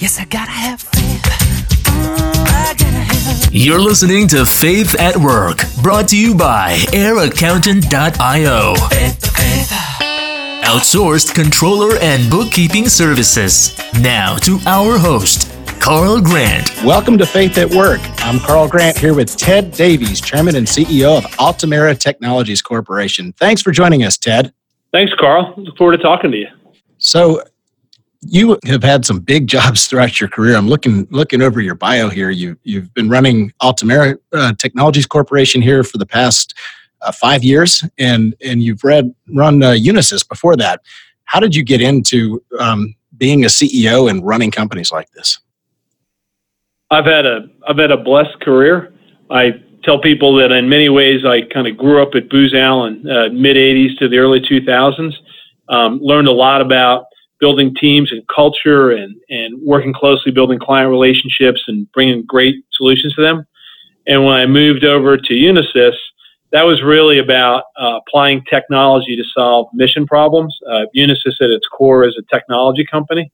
Yes, I gotta have faith. Mm, I gotta have. You're listening to Faith at Work, brought to you by AirAccountant.io. Faith, faith. Outsourced controller and bookkeeping services. Now to our host, Carl Grant. Welcome to Faith at Work. I'm Carl Grant here with Ted Davies, Chairman and CEO of Altamira Technologies Corporation. Thanks for joining us, Ted. Thanks, Carl. Look forward to talking to you. So, you have had some big jobs throughout your career. I'm looking looking over your bio here. You you've been running Altamira uh, Technologies Corporation here for the past uh, five years, and and you've read run uh, Unisys before that. How did you get into um, being a CEO and running companies like this? I've had a I've had a blessed career. I tell people that in many ways I kind of grew up at Booz Allen, uh, mid '80s to the early 2000s. Um, learned a lot about building teams and culture and, and working closely, building client relationships and bringing great solutions to them. And when I moved over to Unisys, that was really about uh, applying technology to solve mission problems. Uh, Unisys at its core is a technology company.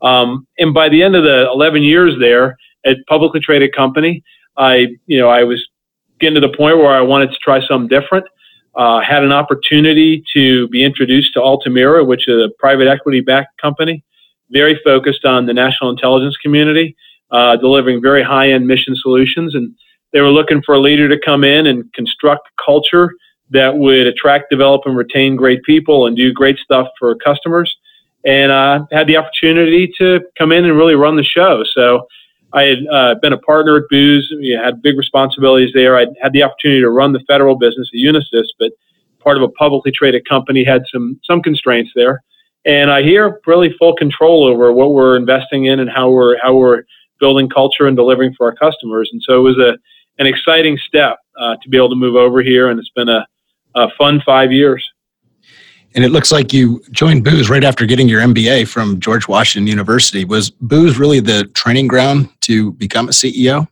Um, and by the end of the 11 years there, at publicly traded company, I, you know, I was getting to the point where I wanted to try something different. Uh, had an opportunity to be introduced to Altamira, which is a private equity backed company, very focused on the national intelligence community, uh, delivering very high end mission solutions. And they were looking for a leader to come in and construct culture that would attract, develop, and retain great people and do great stuff for customers. And I uh, had the opportunity to come in and really run the show. So I had uh, been a partner at Booz. We had big responsibilities there. I had the opportunity to run the federal business at Unisys, but part of a publicly traded company had some some constraints there. And I hear really full control over what we're investing in and how we're how we're building culture and delivering for our customers. And so it was a an exciting step uh, to be able to move over here, and it's been a, a fun five years. And it looks like you joined Booz right after getting your MBA from George Washington University. Was Booz really the training ground to become a CEO?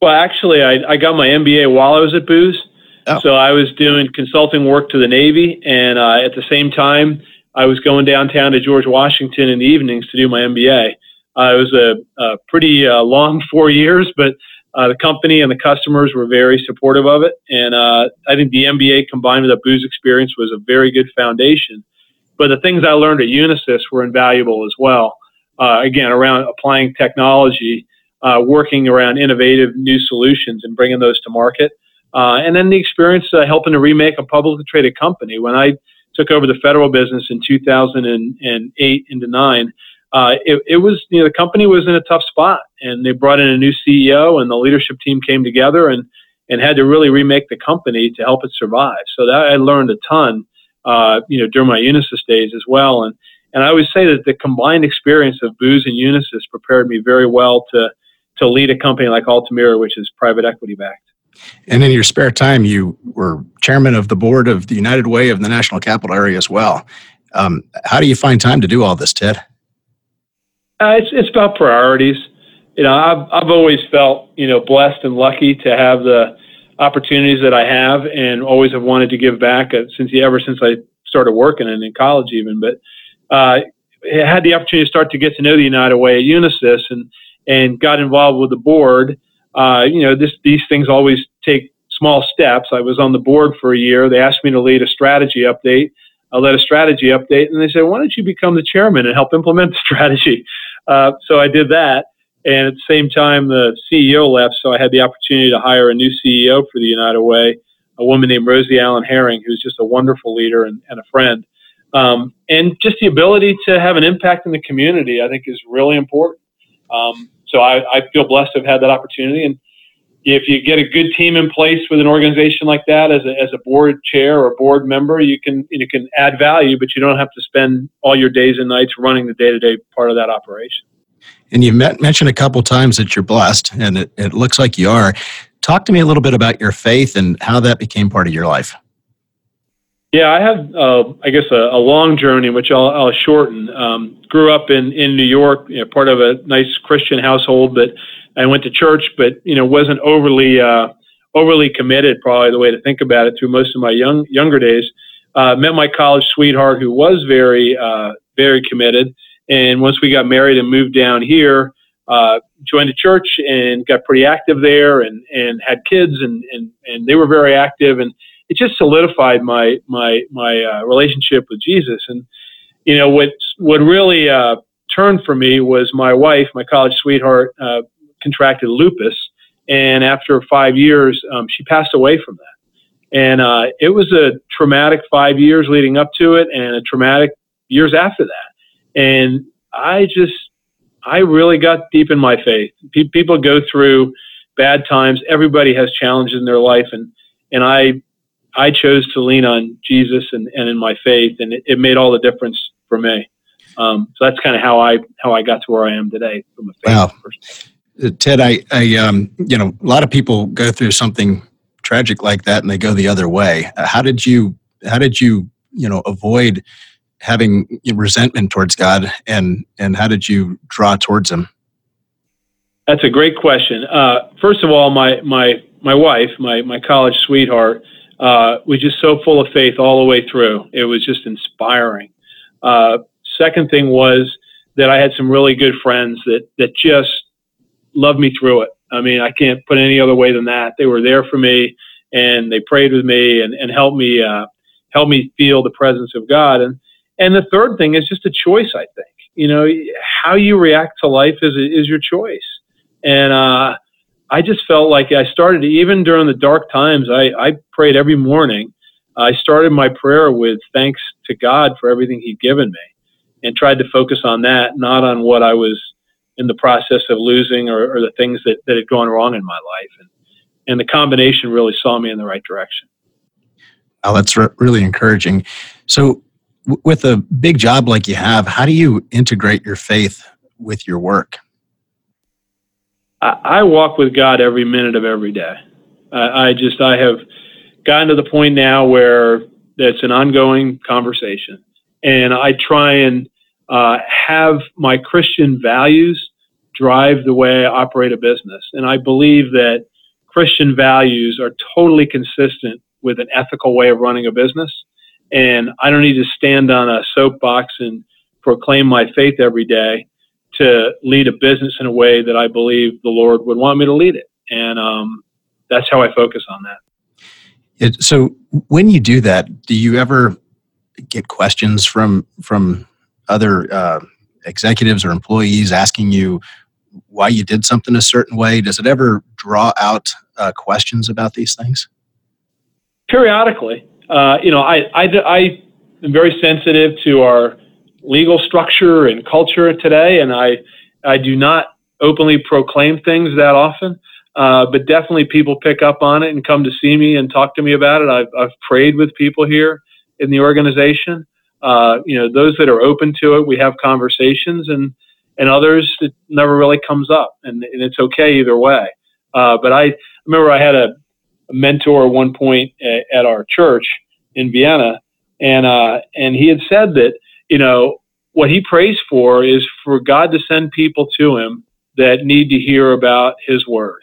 Well, actually, I, I got my MBA while I was at Booz. Oh. So I was doing consulting work to the Navy, and uh, at the same time, I was going downtown to George Washington in the evenings to do my MBA. Uh, it was a, a pretty uh, long four years, but uh, the company and the customers were very supportive of it. And uh, I think the MBA combined with the Booz experience was a very good foundation. But the things I learned at Unisys were invaluable as well. Uh, again, around applying technology, uh, working around innovative new solutions and bringing those to market. Uh, and then the experience uh, helping to remake a publicly traded company. When I took over the federal business in 2008 into 9, uh, it, it, was you know the company was in a tough spot, and they brought in a new CEO, and the leadership team came together and and had to really remake the company to help it survive. So that I learned a ton, uh, you know, during my Unisys days as well, and and I always say that the combined experience of Booz and Unisys prepared me very well to to lead a company like Altamira, which is private equity backed. And in your spare time, you were chairman of the board of the United Way of the National Capital Area as well. Um, how do you find time to do all this, Ted? Uh, it's it's about priorities. You know, I've I've always felt you know blessed and lucky to have the opportunities that I have, and always have wanted to give back uh, since ever since I started working and in college even. But uh, I had the opportunity to start to get to know the United Way at Unisys, and and got involved with the board. Uh, you know, this these things always take small steps. I was on the board for a year. They asked me to lead a strategy update. I led a strategy update, and they said, "Why don't you become the chairman and help implement the strategy?" Uh, so I did that. And at the same time, the CEO left, so I had the opportunity to hire a new CEO for the United Way, a woman named Rosie Allen Herring, who's just a wonderful leader and, and a friend. Um, and just the ability to have an impact in the community, I think, is really important. Um, so I, I, feel blessed to have had that opportunity. And if you get a good team in place with an organization like that as a, as a board chair or board member, you can you can add value, but you don't have to spend all your days and nights running the day to day part of that operation. And you met, mentioned a couple times that you're blessed, and it, it looks like you are. Talk to me a little bit about your faith and how that became part of your life. Yeah, I have, uh, I guess, a, a, long journey, which I'll, I'll shorten. Um, grew up in, in New York, you know, part of a nice Christian household, but I went to church, but you know, wasn't overly uh, overly committed. Probably the way to think about it through most of my young younger days. Uh, met my college sweetheart, who was very uh, very committed, And once we got married and moved down here, uh, joined a church and got pretty active there and, and had kids and, and, and they were very active and it just solidified my, my, my uh, relationship with Jesus. And, you know, what, what really uh, turned for me was my wife, my college sweetheart, uh, contracted lupus. And after five years, um, she passed away from that. And uh, it was a traumatic five years leading up to it and a traumatic years after that. And I just I really got deep in my faith. Pe- people go through bad times. Everybody has challenges in their life, and and I I chose to lean on Jesus and, and in my faith, and it, it made all the difference for me. Um, so that's kind of how I how I got to where I am today from a faith wow. Uh, Ted, I, I um, you know, a lot of people go through something tragic like that, and they go the other way. Uh, how did you how did you you know avoid having resentment towards God, and and how did you draw towards Him? That's a great question. Uh, first of all, my my my wife, my my college sweetheart, uh, was just so full of faith all the way through. It was just inspiring. Uh, second thing was that I had some really good friends that that just loved me through it. I mean, I can't put any other way than that. They were there for me, and they prayed with me and, and helped me uh, help me feel the presence of God. And and the third thing is just a choice, I think. You know, how you react to life is, is your choice. And uh, I just felt like I started, even during the dark times, I, I prayed every morning. I started my prayer with thanks to God for everything He'd given me and tried to focus on that, not on what I was in the process of losing or, or the things that, that had gone wrong in my life. And, and the combination really saw me in the right direction. Oh, that's re- really encouraging. So, with a big job like you have, how do you integrate your faith with your work? I, walk with God every minute of every day. I, I just I have gotten to the point now where it's an ongoing conversation, and I try and uh, have my Christian values drive the way I operate a business, and I believe that Christian values are totally consistent with an ethical way of running a business. And I don't need to stand on a soapbox and proclaim my faith every day to lead a business in a way that I believe the Lord would want me to lead it. And um, that's how I focus on that. It, so when you do that, do you ever get questions from from other uh, executives or employees asking you why you did something a certain way? Does it ever draw out uh, questions about these things? Periodically, uh, you know, I, I, I am very sensitive to our legal structure and culture today, and I, I do not openly proclaim things that often. Uh, but definitely people pick up on it and come to see me and talk to me about it. I've, I've prayed with people here in the organization. Uh, you know, those that are open to it, we have conversations, and and others it never really comes up, and, and it's okay either way. Uh, but I remember I had a a mentor at one point at, at our church in Vienna, and uh, and he had said that you know what he prays for is for God to send people to him that need to hear about His word,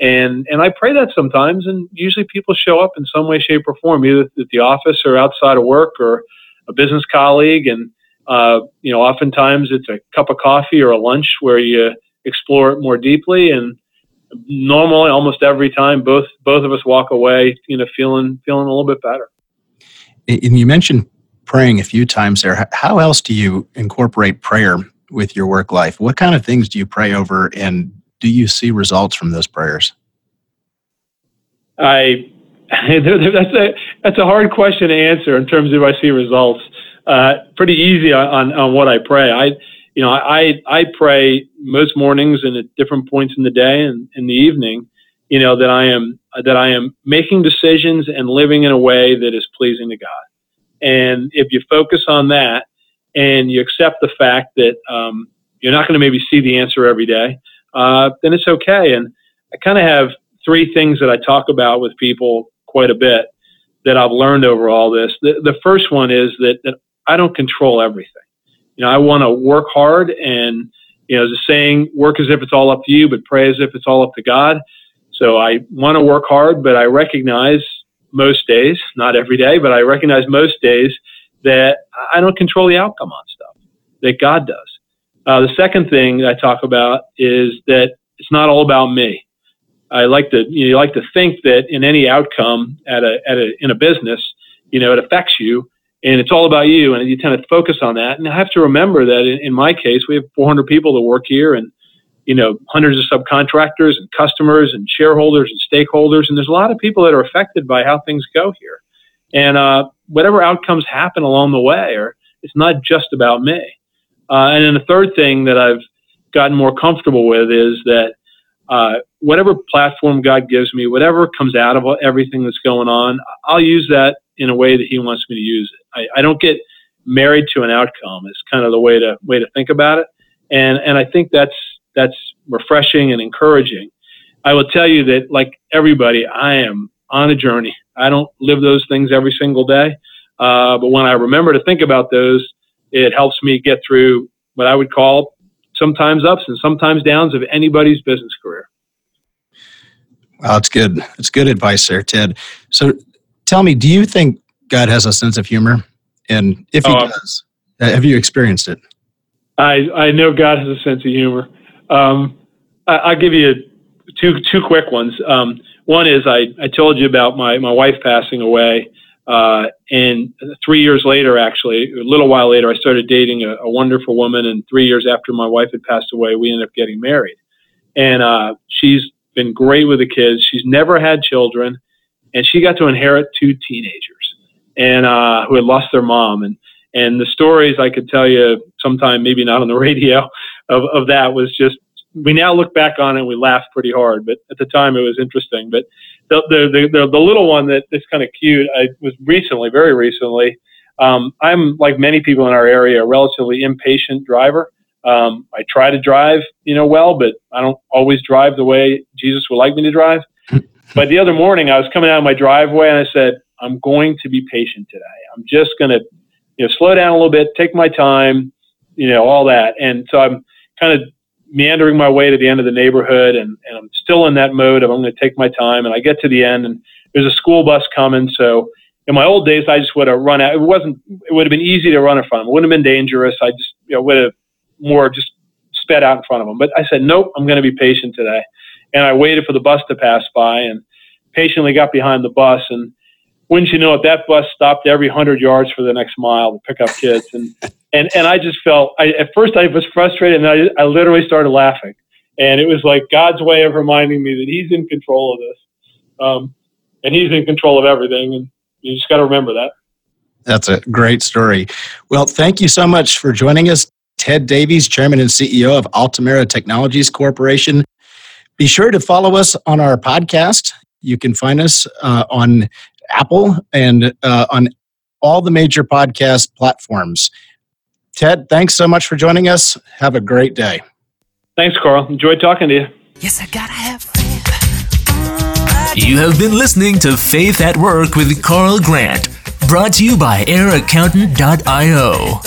and and I pray that sometimes, and usually people show up in some way, shape, or form, either at the office or outside of work or a business colleague, and uh, you know oftentimes it's a cup of coffee or a lunch where you explore it more deeply. And normally almost every time both both of us walk away you know feeling feeling a little bit better. And you mentioned praying a few times there. How else do you incorporate prayer with your work life? What kind of things do you pray over and do you see results from those prayers? I that's a that's a hard question to answer in terms of i see results. Uh, pretty easy on, on what i pray. I you know, I I pray most mornings and at different points in the day and in the evening, you know, that I am that I am making decisions and living in a way that is pleasing to God. And if you focus on that and you accept the fact that um, you're not going to maybe see the answer every day, uh, then it's okay. And I kind of have three things that I talk about with people quite a bit that I've learned over all this. The, the first one is that, that I don't control everything you know, I want to work hard and, you know, the saying, work as if it's all up to you, but pray as if it's all up to God. So I want to work hard, but I recognize most days, not every day, but I recognize most days that I don't control the outcome on stuff, that God does. Uh, the second thing I talk about is that it's not all about me. I like to you know, like to think that in any outcome at a at a in a business, you know, it affects you, and it's all about you, and you tend to focus on that. And I have to remember that in, in my case, we have 400 people that work here, and you know, hundreds of subcontractors and customers and shareholders and stakeholders, and there's a lot of people that are affected by how things go here. And uh, whatever outcomes happen along the way, or it's not just about me. Uh, and then the third thing that I've gotten more comfortable with is that uh, whatever platform God gives me, whatever comes out of everything that's going on, I'll use that in a way that He wants me to use it. I, I don't get married to an outcome. It's kind of the way to way to think about it, and and I think that's that's refreshing and encouraging. I will tell you that, like everybody, I am on a journey. I don't live those things every single day, uh, but when I remember to think about those, it helps me get through what I would call sometimes ups and sometimes downs of anybody's business career. Well, it's good. It's good advice there, Ted. So tell me, do you think God has a sense of humor? And if he oh, does, have you experienced it? I, I know God has a sense of humor. Um, I, will give you two two quick ones. Um, one is I, I told you about my, my wife passing away. Uh, and three years later, actually, a little while later, I started dating a, a, wonderful woman. And three years after my wife had passed away, we ended up getting married. And uh, she's been great with the kids. She's never had children, and she got to inherit two teenagers, and uh, who had lost their mom. And and the stories I could tell you sometime, maybe not on the radio, of, of that was just. We now look back on it and we laugh pretty hard, but at the time it was interesting. But the the the, the little one that is kind of cute. I was recently, very recently. Um, I'm like many people in our area, a relatively impatient driver. Um, I try to drive, you know, well, but I don't always drive the way Jesus would like me to drive. but the other morning, I was coming out of my driveway and I said, "I'm going to be patient today. I'm just going to, you know, slow down a little bit, take my time, you know, all that." And so I'm kind of meandering my way to the end of the neighborhood and, and I'm still in that mode of I'm going to take my time and I get to the end and there's a school bus coming. So in my old days, I just would have run out. It wasn't, it would have been easy to run in front of them. It wouldn't have been dangerous. I just, you know, would have more just sped out in front of them. But I said, nope, I'm going to be patient today. And I waited for the bus to pass by and patiently got behind the bus. And wouldn't you know it, that bus stopped every hundred yards for the next mile to pick up kids. And and and I just felt I, at first I was frustrated, and I I literally started laughing, and it was like God's way of reminding me that He's in control of this, um, and He's in control of everything, and you just got to remember that. That's a great story. Well, thank you so much for joining us, Ted Davies, Chairman and CEO of Altamira Technologies Corporation. Be sure to follow us on our podcast. You can find us uh, on Apple and uh, on all the major podcast platforms. Ted, thanks so much for joining us. Have a great day. Thanks, Carl. Enjoyed talking to you. Yes, I gotta have faith. You have been listening to Faith at Work with Carl Grant, brought to you by AirAccountant.io.